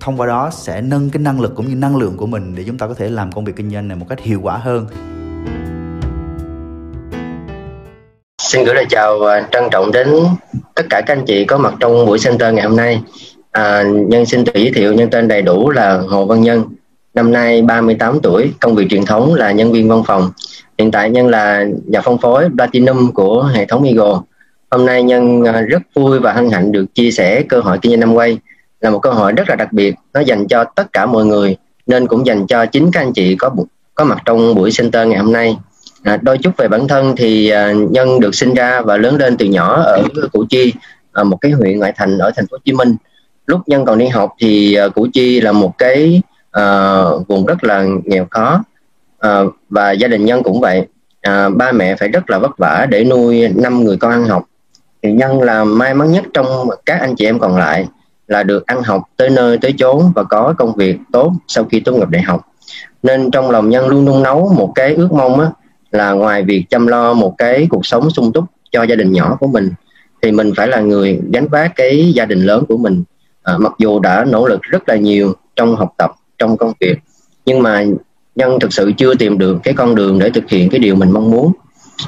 thông qua đó sẽ nâng cái năng lực cũng như năng lượng của mình để chúng ta có thể làm công việc kinh doanh này một cách hiệu quả hơn Xin gửi lời chào và trân trọng đến tất cả các anh chị có mặt trong buổi center ngày hôm nay. À, nhân xin tự giới thiệu nhân tên đầy đủ là Hồ Văn Nhân, năm nay 38 tuổi, công việc truyền thống là nhân viên văn phòng. Hiện tại Nhân là nhà phân phối Platinum của hệ thống Eagle. Hôm nay Nhân à, rất vui và hân hạnh được chia sẻ cơ hội kinh doanh năm quay là một cơ hội rất là đặc biệt. Nó dành cho tất cả mọi người nên cũng dành cho chính các anh chị có có mặt trong buổi center ngày hôm nay. À, đôi chút về bản thân thì à, nhân được sinh ra và lớn lên từ nhỏ ở củ chi à, một cái huyện ngoại thành ở thành phố hồ chí minh. Lúc nhân còn đi học thì à, củ chi là một cái à, vùng rất là nghèo khó. À, và gia đình nhân cũng vậy. À, ba mẹ phải rất là vất vả để nuôi năm người con ăn học. Thì nhân là may mắn nhất trong các anh chị em còn lại là được ăn học tới nơi tới chốn và có công việc tốt sau khi tốt nghiệp đại học. Nên trong lòng nhân luôn nung nấu một cái ước mong á, là ngoài việc chăm lo một cái cuộc sống sung túc cho gia đình nhỏ của mình thì mình phải là người gánh vác cái gia đình lớn của mình. À, mặc dù đã nỗ lực rất là nhiều trong học tập trong công việc nhưng mà nhân thực sự chưa tìm được cái con đường để thực hiện cái điều mình mong muốn.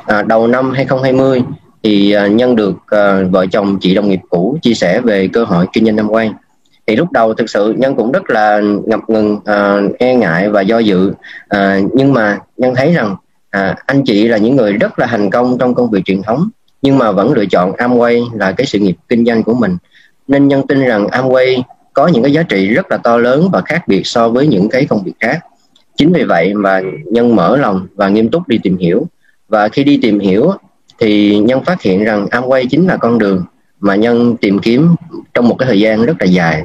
À, đầu năm 2020 thì à, nhân được uh, vợ chồng chị đồng nghiệp cũ chia sẻ về cơ hội kinh doanh năm quan. Thì lúc đầu thực sự nhân cũng rất là ngập ngừng uh, e ngại và do dự. Uh, nhưng mà nhân thấy rằng anh chị là những người rất là thành công trong công việc truyền thống nhưng mà vẫn lựa chọn Amway là cái sự nghiệp kinh doanh của mình. Nên nhân tin rằng Amway có những cái giá trị rất là to lớn và khác biệt so với những cái công việc khác. Chính vì vậy mà nhân mở lòng và nghiêm túc đi tìm hiểu. Và khi đi tìm hiểu thì nhân phát hiện rằng Amway chính là con đường mà nhân tìm kiếm trong một cái thời gian rất là dài.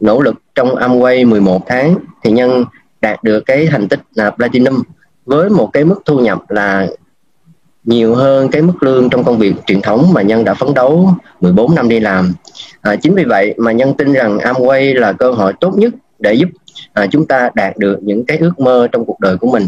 Nỗ lực trong Amway 11 tháng thì nhân đạt được cái thành tích là platinum với một cái mức thu nhập là nhiều hơn cái mức lương trong công việc truyền thống mà nhân đã phấn đấu 14 năm đi làm. À, chính vì vậy mà nhân tin rằng Amway là cơ hội tốt nhất để giúp à, chúng ta đạt được những cái ước mơ trong cuộc đời của mình.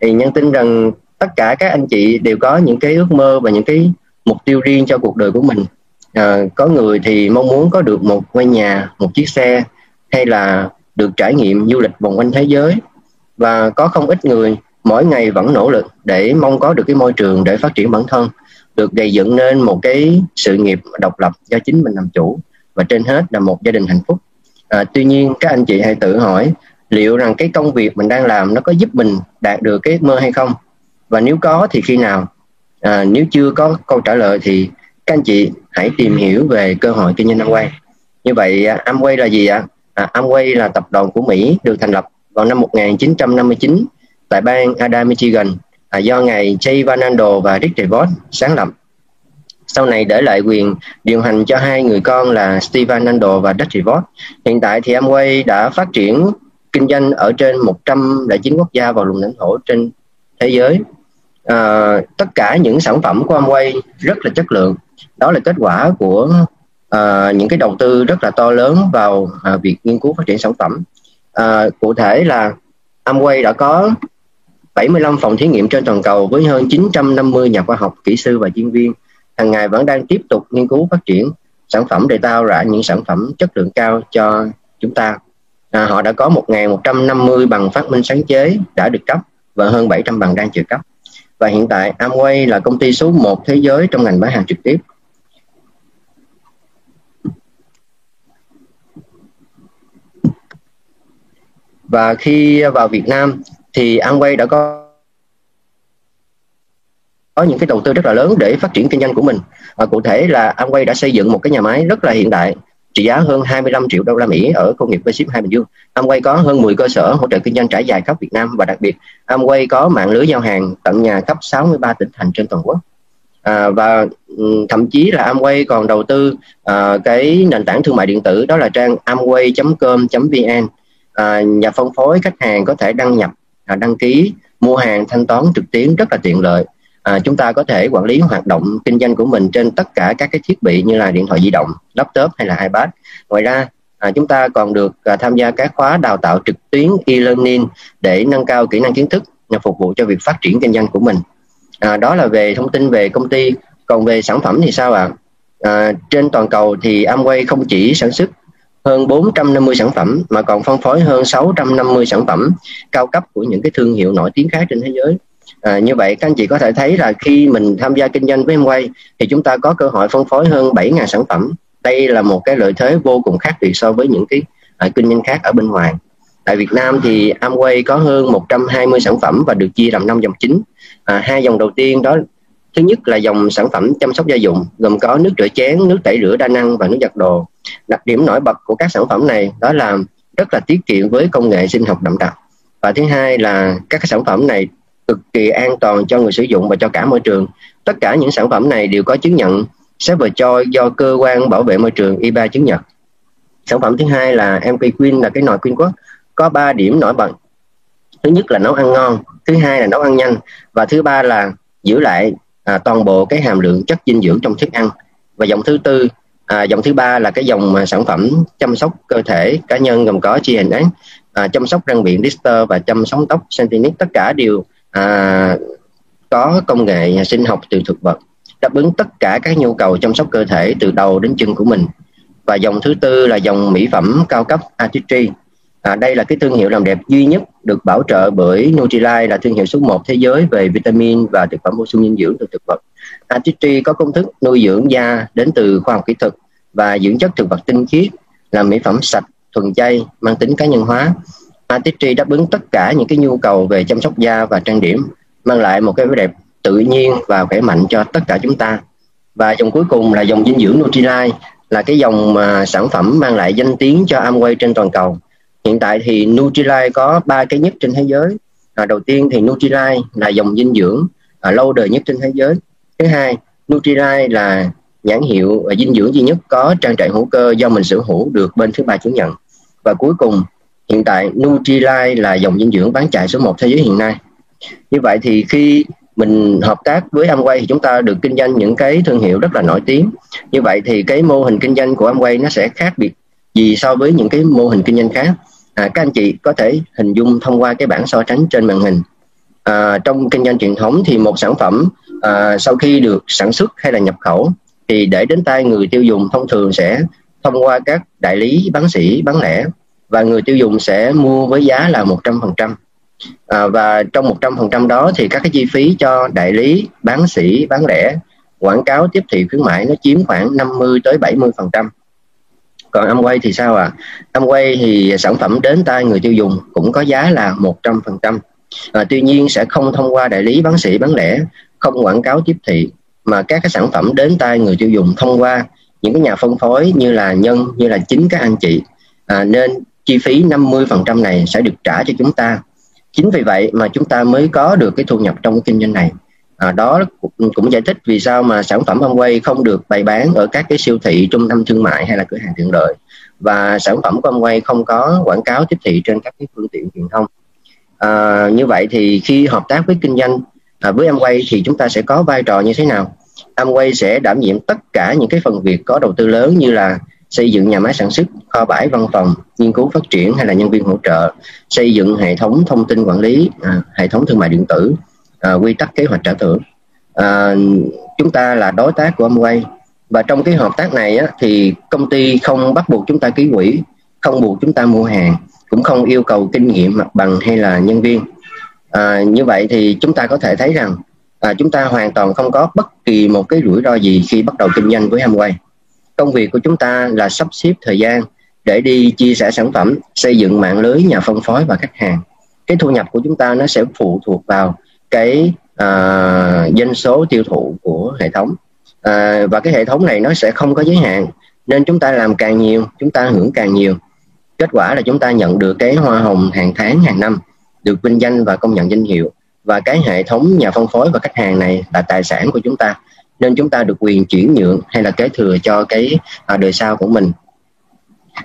Thì nhân tin rằng tất cả các anh chị đều có những cái ước mơ và những cái mục tiêu riêng cho cuộc đời của mình. À, có người thì mong muốn có được một ngôi nhà một chiếc xe hay là được trải nghiệm du lịch vòng quanh thế giới. Và có không ít người mỗi ngày vẫn nỗ lực để mong có được cái môi trường để phát triển bản thân được gây dựng nên một cái sự nghiệp độc lập do chính mình làm chủ. Và trên hết là một gia đình hạnh phúc. À, tuy nhiên các anh chị hãy tự hỏi liệu rằng cái công việc mình đang làm nó có giúp mình đạt được cái ước mơ hay không? Và nếu có thì khi nào? À, nếu chưa có câu trả lời thì các anh chị hãy tìm hiểu về cơ hội kinh doanh Amway. Như vậy à, Amway là gì ạ? À? Amway là tập đoàn của Mỹ được thành lập vào năm 1959 tại bang Ada Michigan à, do ngài Jay Vanando và Rick DeVos sáng lập. Sau này để lại quyền điều hành cho hai người con là Steve Vanando và Dutch DeVos. Hiện tại thì Amway đã phát triển kinh doanh ở trên 109 quốc gia và vùng lãnh thổ trên thế giới uh, tất cả những sản phẩm của Amway rất là chất lượng. Đó là kết quả của uh, những cái đầu tư rất là to lớn vào uh, việc nghiên cứu phát triển sản phẩm. Uh, cụ thể là Amway đã có 75 phòng thí nghiệm trên toàn cầu với hơn 950 nhà khoa học, kỹ sư và chuyên viên. Hàng ngày vẫn đang tiếp tục nghiên cứu phát triển sản phẩm để tạo ra những sản phẩm chất lượng cao cho chúng ta. À, họ đã có 1.150 bằng phát minh sáng chế đã được cấp và hơn 700 bằng đang chờ cấp và hiện tại Amway là công ty số 1 thế giới trong ngành bán hàng trực tiếp. Và khi vào Việt Nam thì Amway đã có có những cái đầu tư rất là lớn để phát triển kinh doanh của mình. Và cụ thể là Amway đã xây dựng một cái nhà máy rất là hiện đại trị giá hơn 25 triệu đô la Mỹ ở công nghiệp V-Ship hai Bình Dương. Amway có hơn 10 cơ sở hỗ trợ kinh doanh trải dài khắp Việt Nam và đặc biệt Amway có mạng lưới giao hàng tận nhà khắp 63 tỉnh thành trên toàn quốc. À, và thậm chí là Amway còn đầu tư à, cái nền tảng thương mại điện tử đó là trang amway.com.vn à, nhà phân phối khách hàng có thể đăng nhập à, đăng ký mua hàng thanh toán trực tuyến rất là tiện lợi à, chúng ta có thể quản lý hoạt động kinh doanh của mình trên tất cả các cái thiết bị như là điện thoại di động laptop hay là ipad. Ngoài ra à, chúng ta còn được à, tham gia các khóa đào tạo trực tuyến e-learning để nâng cao kỹ năng kiến thức nhằm phục vụ cho việc phát triển kinh doanh của mình. À, đó là về thông tin về công ty. Còn về sản phẩm thì sao ạ? À? à, trên toàn cầu thì Amway không chỉ sản xuất hơn 450 sản phẩm mà còn phân phối hơn 650 sản phẩm cao cấp của những cái thương hiệu nổi tiếng khác trên thế giới. À, như vậy các anh chị có thể thấy là khi mình tham gia kinh doanh với Amway thì chúng ta có cơ hội phân phối hơn 7.000 sản phẩm. Đây là một cái lợi thế vô cùng khác biệt so với những cái à, kinh doanh khác ở bên ngoài. Tại Việt Nam thì Amway có hơn 120 sản phẩm và được chia làm 5 dòng chính. À, hai dòng đầu tiên đó thứ nhất là dòng sản phẩm chăm sóc gia dụng gồm có nước rửa chén, nước tẩy rửa đa năng và nước giặt đồ. Đặc điểm nổi bật của các sản phẩm này đó là rất là tiết kiệm với công nghệ sinh học đậm đặc. Và thứ hai là các sản phẩm này cực kỳ an toàn cho người sử dụng và cho cả môi trường. Tất cả những sản phẩm này đều có chứng nhận Safer Choice do cơ quan bảo vệ môi trường IBA chứng nhận. Sản phẩm thứ hai là MP Queen là cái nồi Queen Quốc có 3 điểm nổi bật. Thứ nhất là nấu ăn ngon, thứ hai là nấu ăn nhanh và thứ ba là giữ lại à, toàn bộ cái hàm lượng chất dinh dưỡng trong thức ăn. Và dòng thứ tư À, dòng thứ ba là cái dòng à, sản phẩm chăm sóc cơ thể cá nhân gồm có GNS, à, chăm sóc răng miệng Lister và chăm sóc tóc Sentinel tất cả đều à, có công nghệ sinh học từ thực vật đáp ứng tất cả các nhu cầu chăm sóc cơ thể từ đầu đến chân của mình. Và dòng thứ tư là dòng mỹ phẩm cao cấp Artistry. À, đây là cái thương hiệu làm đẹp duy nhất được bảo trợ bởi Nutrilite là thương hiệu số 1 thế giới về vitamin và thực phẩm bổ sung dinh dưỡng từ thực vật. Artistry có công thức nuôi dưỡng da đến từ khoa học kỹ thuật và dưỡng chất thực vật tinh khiết là mỹ phẩm sạch thuần chay mang tính cá nhân hóa. Artistry đáp ứng tất cả những cái nhu cầu về chăm sóc da và trang điểm mang lại một cái vẻ đẹp tự nhiên và khỏe mạnh cho tất cả chúng ta. Và dòng cuối cùng là dòng dinh dưỡng Nutrilite là cái dòng mà sản phẩm mang lại danh tiếng cho Amway trên toàn cầu. Hiện tại thì Nutrilite có ba cái nhất trên thế giới. À, đầu tiên thì Nutrilite là dòng dinh dưỡng à, lâu đời nhất trên thế giới. Thứ hai Nutrilite là nhãn hiệu và dinh dưỡng duy nhất có trang trại hữu cơ do mình sở hữu được bên thứ ba chứng nhận. Và cuối cùng hiện tại Nutrilite là dòng dinh dưỡng bán chạy số 1 thế giới hiện nay. Như vậy thì khi mình hợp tác với Amway thì chúng ta được kinh doanh những cái thương hiệu rất là nổi tiếng. Như vậy thì cái mô hình kinh doanh của Amway nó sẽ khác biệt gì so với những cái mô hình kinh doanh khác? À, các anh chị có thể hình dung thông qua cái bảng so sánh trên màn hình. À, trong kinh doanh truyền thống thì một sản phẩm à, sau khi được sản xuất hay là nhập khẩu thì để đến tay người tiêu dùng thông thường sẽ thông qua các đại lý bán sỉ bán lẻ và người tiêu dùng sẽ mua với giá là 100%. À, và trong 100% đó thì các cái chi phí cho đại lý, bán sỉ, bán lẻ, quảng cáo tiếp thị khuyến mãi nó chiếm khoảng 50 tới 70%. Còn Amway thì sao ạ? À? Amway thì sản phẩm đến tay người tiêu dùng cũng có giá là 100%. À, tuy nhiên sẽ không thông qua đại lý, bán sỉ, bán lẻ, không quảng cáo tiếp thị mà các cái sản phẩm đến tay người tiêu dùng thông qua những cái nhà phân phối như là nhân như là chính các anh chị à, nên chi phí 50% này sẽ được trả cho chúng ta. Chính vì vậy mà chúng ta mới có được cái thu nhập trong cái kinh doanh này. À, đó cũng giải thích vì sao mà sản phẩm Amway không được bày bán ở các cái siêu thị trung tâm thương mại hay là cửa hàng tiện lợi. Và sản phẩm của Amway không có quảng cáo tiếp thị trên các cái phương tiện truyền thông. À, như vậy thì khi hợp tác với kinh doanh à, với Amway thì chúng ta sẽ có vai trò như thế nào? Amway sẽ đảm nhiệm tất cả những cái phần việc có đầu tư lớn như là xây dựng nhà máy sản xuất, kho bãi văn phòng, nghiên cứu phát triển hay là nhân viên hỗ trợ, xây dựng hệ thống thông tin quản lý, à, hệ thống thương mại điện tử, à, quy tắc kế hoạch trả thưởng. À, chúng ta là đối tác của Amway và trong cái hợp tác này á, thì công ty không bắt buộc chúng ta ký quỹ, không buộc chúng ta mua hàng, cũng không yêu cầu kinh nghiệm mặt bằng hay là nhân viên. À, như vậy thì chúng ta có thể thấy rằng à, chúng ta hoàn toàn không có bất kỳ một cái rủi ro gì khi bắt đầu kinh doanh với Amway công việc của chúng ta là sắp xếp thời gian để đi chia sẻ sản phẩm xây dựng mạng lưới nhà phân phối và khách hàng. Cái thu nhập của chúng ta nó sẽ phụ thuộc vào cái uh, doanh số tiêu thụ của hệ thống. Uh, và cái hệ thống này nó sẽ không có giới hạn nên chúng ta làm càng nhiều chúng ta hưởng càng nhiều. Kết quả là chúng ta nhận được cái hoa hồng hàng tháng hàng năm được vinh danh và công nhận danh hiệu. Và cái hệ thống nhà phân phối và khách hàng này là tài sản của chúng ta nên chúng ta được quyền chuyển nhượng hay là kế thừa cho cái à, đời sau của mình.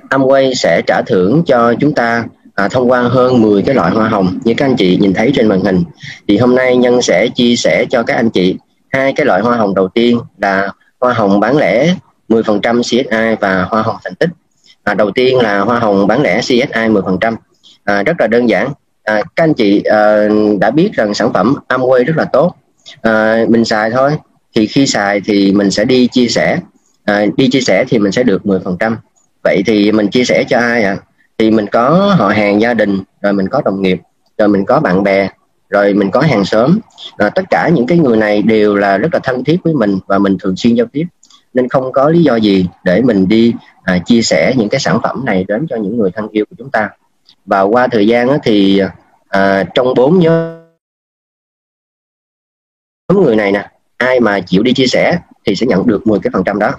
Amway sẽ trả thưởng cho chúng ta à, thông qua hơn 10 cái loại hoa hồng. Như các anh chị nhìn thấy trên màn hình thì hôm nay nhân sẽ chia sẻ cho các anh chị hai cái loại hoa hồng đầu tiên là hoa hồng bán lẻ 10% CSI và hoa hồng thành tích. À, đầu tiên là hoa hồng bán lẻ CSI 10% à, rất là đơn giản. À, các anh chị à, đã biết rằng sản phẩm Amway rất là tốt. À, mình xài thôi thì khi xài thì mình sẽ đi chia sẻ. À, đi chia sẻ thì mình sẽ được 10% vậy thì mình chia sẻ cho ai ạ? À? thì mình có họ hàng gia đình rồi mình có đồng nghiệp rồi mình có bạn bè rồi mình có hàng xóm. À, tất cả những cái người này đều là rất là thân thiết với mình và mình thường xuyên giao tiếp. Nên không có lý do gì để mình đi à, chia sẻ những cái sản phẩm này đến cho những người thân yêu của chúng ta. Và qua thời gian thì à, trong bốn nhóm người này nè ai mà chịu đi chia sẻ thì sẽ nhận được 10 cái phần trăm đó.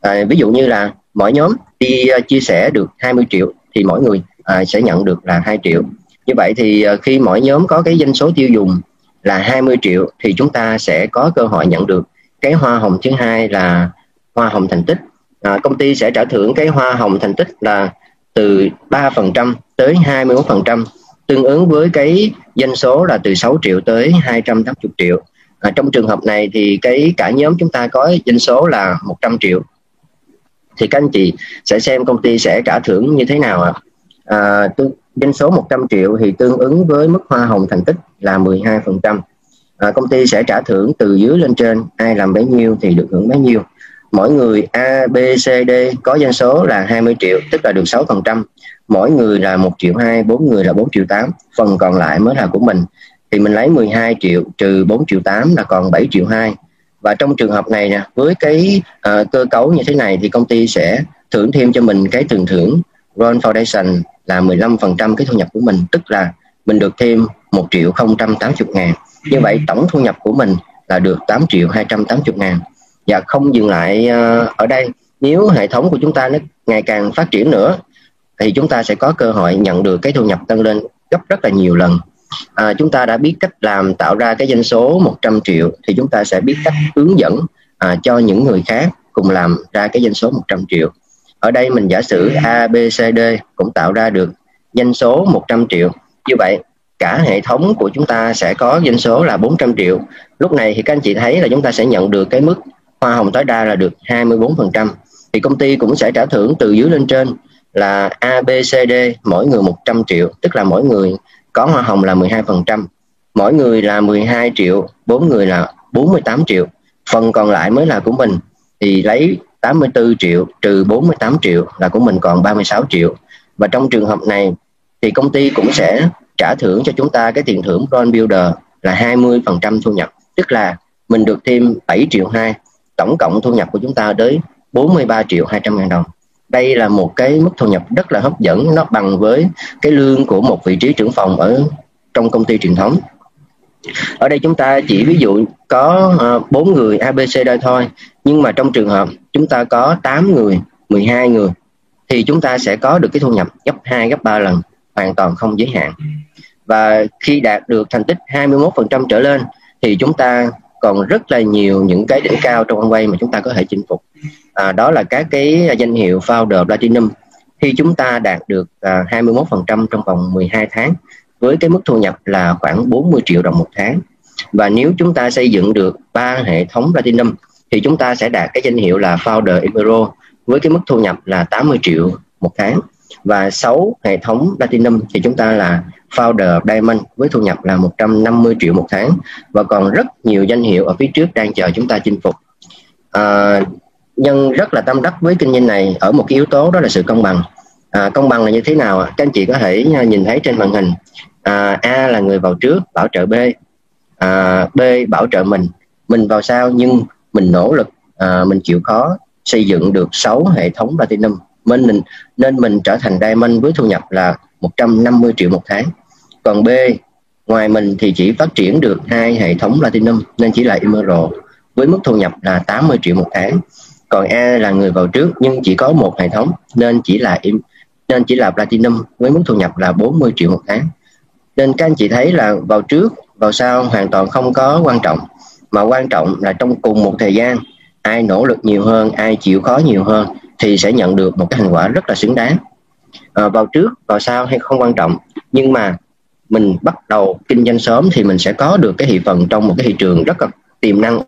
À, ví dụ như là mỗi nhóm đi uh, chia sẻ được 20 triệu thì mỗi người uh, sẽ nhận được là 2 triệu. Như vậy thì uh, khi mỗi nhóm có cái doanh số tiêu dùng là 20 triệu thì chúng ta sẽ có cơ hội nhận được cái hoa hồng thứ hai là hoa hồng thành tích. À, công ty sẽ trả thưởng cái hoa hồng thành tích là từ 3% tới 21% tương ứng với cái doanh số là từ 6 triệu tới 280 triệu à, trong trường hợp này thì cái cả nhóm chúng ta có doanh số là 100 triệu. Thì các anh chị sẽ xem công ty sẽ trả thưởng như thế nào ạ. À? à, doanh số 100 triệu thì tương ứng với mức hoa hồng thành tích là 12% à, công ty sẽ trả thưởng từ dưới lên trên ai làm bấy nhiêu thì được hưởng bấy nhiêu. Mỗi người A, B, C, D có doanh số là 20 triệu tức là được 6% mỗi người là 1 triệu 2 4 người là 4 triệu 8 phần còn lại mới là của mình thì mình lấy 12 triệu trừ 4 triệu 8 là còn 7 triệu 2 và trong trường hợp này nè với cái uh, cơ cấu như thế này thì công ty sẽ thưởng thêm cho mình cái tiền thưởng Ron Foundation là 15% cái thu nhập của mình tức là mình được thêm 1 triệu 080 ngàn. Như vậy tổng thu nhập của mình là được 8 triệu 280 ngàn. Và không dừng lại uh, ở đây. Nếu hệ thống của chúng ta nó ngày càng phát triển nữa thì chúng ta sẽ có cơ hội nhận được cái thu nhập tăng lên gấp rất là nhiều lần à, chúng ta đã biết cách làm tạo ra cái doanh số 100 triệu thì chúng ta sẽ biết cách hướng dẫn à, cho những người khác cùng làm ra cái doanh số 100 triệu. Ở đây mình giả sử A, B, C, D cũng tạo ra được doanh số 100 triệu. Như vậy cả hệ thống của chúng ta sẽ có doanh số là 400 triệu. Lúc này thì các anh chị thấy là chúng ta sẽ nhận được cái mức hoa hồng tối đa là được 24% thì công ty cũng sẽ trả thưởng từ dưới lên trên là A, B, C, D mỗi người 100 triệu tức là mỗi người có hoa hồng là 12%, mỗi người là 12 triệu, bốn người là 48 triệu, phần còn lại mới là của mình thì lấy 84 triệu trừ 48 triệu là của mình còn 36 triệu. Và trong trường hợp này thì công ty cũng sẽ trả thưởng cho chúng ta cái tiền thưởng Ron Builder là 20% thu nhập. Tức là mình được thêm 7 triệu 2 tổng cộng thu nhập của chúng ta tới 43 triệu 200 ngàn đồng đây là một cái mức thu nhập rất là hấp dẫn. Nó bằng với cái lương của một vị trí trưởng phòng ở trong công ty truyền thống. Ở đây chúng ta chỉ ví dụ có ờ, bốn uh, người ABC đây thôi. Nhưng mà trong trường hợp chúng ta có 8 người 12 người thì chúng ta sẽ có được cái thu nhập gấp 2 gấp 3 lần hoàn toàn không giới hạn. Và khi đạt được thành tích 21% trở lên thì chúng ta còn rất là nhiều những cái đỉnh cao trong quay mà chúng ta có thể chinh phục. À, đó là các cái danh hiệu founder platinum. Khi chúng ta đạt được à, 21% trong vòng 12 tháng với cái mức thu nhập là khoảng 40 triệu đồng một tháng. Và nếu chúng ta xây dựng được ba hệ thống platinum thì chúng ta sẽ đạt cái danh hiệu là founder Emerald với cái mức thu nhập là 80 triệu một tháng. Và 6 hệ thống platinum thì chúng ta là founder diamond với thu nhập là 150 triệu một tháng và còn rất nhiều danh hiệu ở phía trước đang chờ chúng ta chinh phục. À, nhân rất là tâm đắc với kinh doanh này ở một cái yếu tố đó là sự công bằng. À, công bằng là như thế nào các anh chị có thể nhìn thấy trên màn hình. À, A là người vào trước bảo trợ B. À, B bảo trợ mình. Mình vào sau nhưng mình nỗ lực à, mình chịu khó xây dựng được 6 hệ thống platinum. Mình nên mình trở thành diamond với thu nhập là 150 triệu một tháng còn B ngoài mình thì chỉ phát triển được hai hệ thống platinum nên chỉ là emerald. Với mức thu nhập là 80 triệu một tháng. Còn A là người vào trước nhưng chỉ có một hệ thống nên chỉ là nên chỉ là platinum với mức thu nhập là 40 triệu một tháng. Nên các anh chị thấy là vào trước vào sau hoàn toàn không có quan trọng mà quan trọng là trong cùng một thời gian ai nỗ lực nhiều hơn ai chịu khó nhiều hơn thì sẽ nhận được một cái thành quả rất là xứng đáng. À, vào trước vào sau hay không quan trọng nhưng mà mình bắt đầu kinh doanh sớm thì mình sẽ có được cái thị phần trong một cái thị trường rất là tiềm năng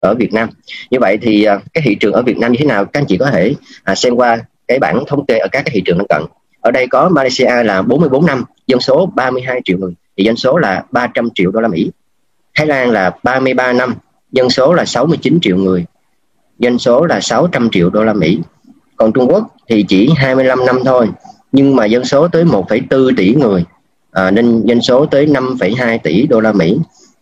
ở Việt Nam. Như vậy thì à, cái thị trường ở Việt Nam như thế nào? Các anh chị có thể à, xem qua cái bảng thống kê ở các cái thị trường lân cận. Ở đây có Malaysia là 44 năm dân số 32 triệu người, thì dân số là 300 triệu đô la Mỹ. Thái Lan là 33 năm dân số là 69 triệu người dân số là 600 triệu đô la Mỹ. Còn Trung Quốc thì chỉ 25 năm thôi nhưng mà dân số tới 1,4 tỷ người à, nên dân số tới 5,2 tỷ đô la Mỹ.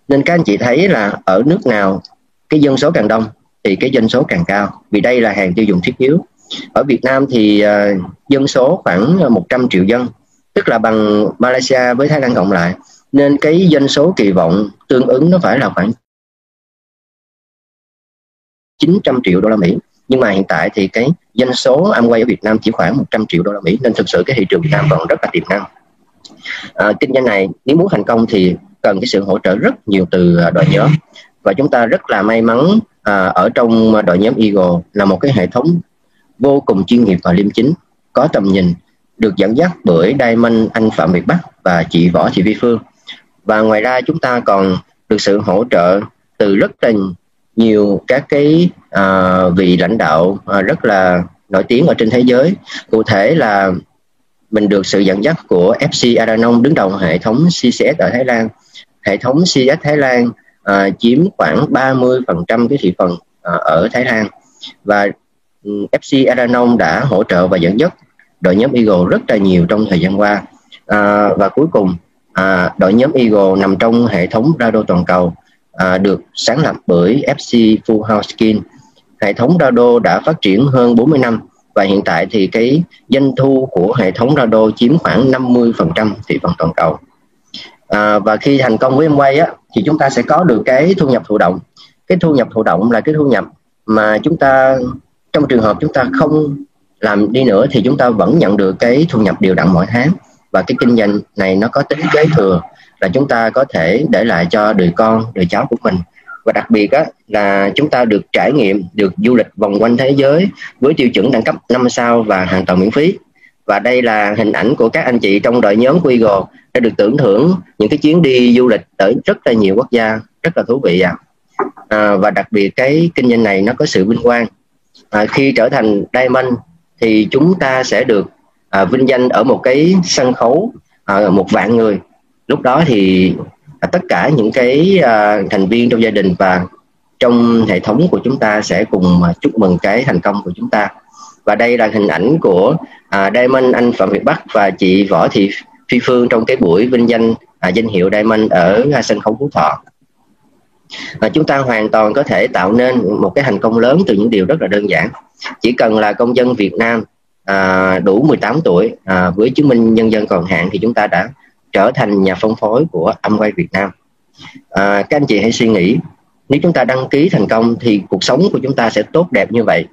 Nên các anh chị thấy là ở nước nào cái dân số càng đông thì cái dân số càng cao vì đây là hàng tiêu dùng thiết yếu. Ở Việt Nam thì uh, dân số khoảng 100 triệu dân tức là bằng Malaysia với Thái Lan cộng lại. Nên cái dân số kỳ vọng tương ứng nó phải là khoảng 900 triệu đô la Mỹ. Nhưng mà hiện tại thì cái doanh số Amway ở Việt Nam chỉ khoảng 100 triệu đô la Mỹ nên thực sự cái thị trường Việt Nam còn rất là tiềm năng. À, kinh doanh này nếu muốn thành công thì cần cái sự hỗ trợ rất nhiều từ à, đội nhóm. Và chúng ta rất là may mắn à, ở trong đội nhóm Eagle là một cái hệ thống vô cùng chuyên nghiệp và liêm chính có tầm nhìn được dẫn dắt bởi Diamond anh Phạm Việt Bắc và chị Võ Thị Vi Phương. Và ngoài ra chúng ta còn được sự hỗ trợ từ rất là nhiều các cái uh, vị lãnh đạo uh, rất là nổi tiếng ở trên thế giới. Cụ thể là mình được sự dẫn dắt của FC Aranong đứng đầu hệ thống CCS ở Thái Lan. Hệ thống CCS Thái Lan uh, chiếm khoảng 30% cái thị phần uh, ở Thái Lan. Và ừ, um, FC Aranong đã hỗ trợ và dẫn dắt đội nhóm Eagle rất là nhiều trong thời gian qua. À, và cuối cùng à, đội nhóm Eagle nằm trong hệ thống radio toàn cầu à, được sáng lập bởi FC Full House Skin. Hệ thống Rado đã phát triển hơn 40 năm và hiện tại thì cái doanh thu của hệ thống Rado chiếm khoảng 50% thị phần toàn cầu. À, và khi thành công với Amway á, thì chúng ta sẽ có được cái thu nhập thụ động. Cái thu nhập thụ động là cái thu nhập mà chúng ta trong trường hợp chúng ta không làm đi nữa thì chúng ta vẫn nhận được cái thu nhập đều đặn mỗi tháng và cái kinh doanh này nó có tính kế thừa là chúng ta có thể để lại cho đời con đời cháu của mình. Và đặc biệt á, là chúng ta được trải nghiệm được du lịch vòng quanh thế giới với tiêu chuẩn đẳng cấp 5 sao và hoàn toàn miễn phí. Và đây là hình ảnh của các anh chị trong đội nhóm của Eagle đã được tưởng thưởng những cái chuyến đi du lịch tới rất là nhiều quốc gia rất là thú vị ạ. À. à, và đặc biệt cái kinh doanh này nó có sự vinh quang. À, khi trở thành Diamond thì chúng ta sẽ được à, vinh danh ở một cái sân khấu à, một vạn người lúc đó thì à, tất cả những cái à, thành viên trong gia đình và trong hệ thống của chúng ta sẽ cùng à, chúc mừng cái thành công của chúng ta. Và đây là hình ảnh của à, Diamond anh Phạm Việt Bắc và chị Võ Thị Phi Phương trong cái buổi vinh danh à, danh hiệu Diamond ở sân khấu Phú Thọ. Và chúng ta hoàn toàn có thể tạo nên một cái thành công lớn từ những điều rất là đơn giản. Chỉ cần là công dân Việt Nam à, đủ 18 tuổi à, với chứng minh nhân dân còn hạn thì chúng ta đã trở thành nhà phân phối của Amway Việt Nam. À, các anh chị hãy suy nghĩ nếu chúng ta đăng ký thành công thì cuộc sống của chúng ta sẽ tốt đẹp như vậy.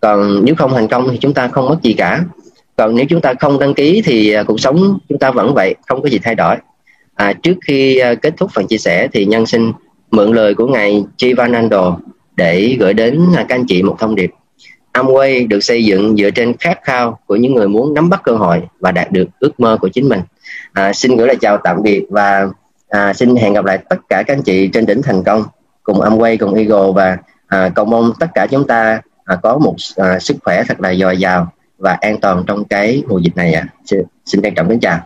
Còn nếu không thành công thì chúng ta không mất gì cả. Còn nếu chúng ta không đăng ký thì à, cuộc sống chúng ta vẫn vậy không có gì thay đổi. À, trước khi à, kết thúc phần chia sẻ thì nhân xin mượn lời của ngài Chivanando để gửi đến à, các anh chị một thông điệp. Amway được xây dựng dựa trên khát khao của những người muốn nắm bắt cơ hội và đạt được ước mơ của chính mình à, xin gửi lời chào tạm biệt và à, xin hẹn gặp lại tất cả các anh chị trên đỉnh thành công cùng Amway cùng Eagle và à, cầu mong tất cả chúng ta à, có một à, sức khỏe thật là dồi dào và an toàn trong cái mùa dịch này ạ. À. Xin, xin trân trọng kính chào.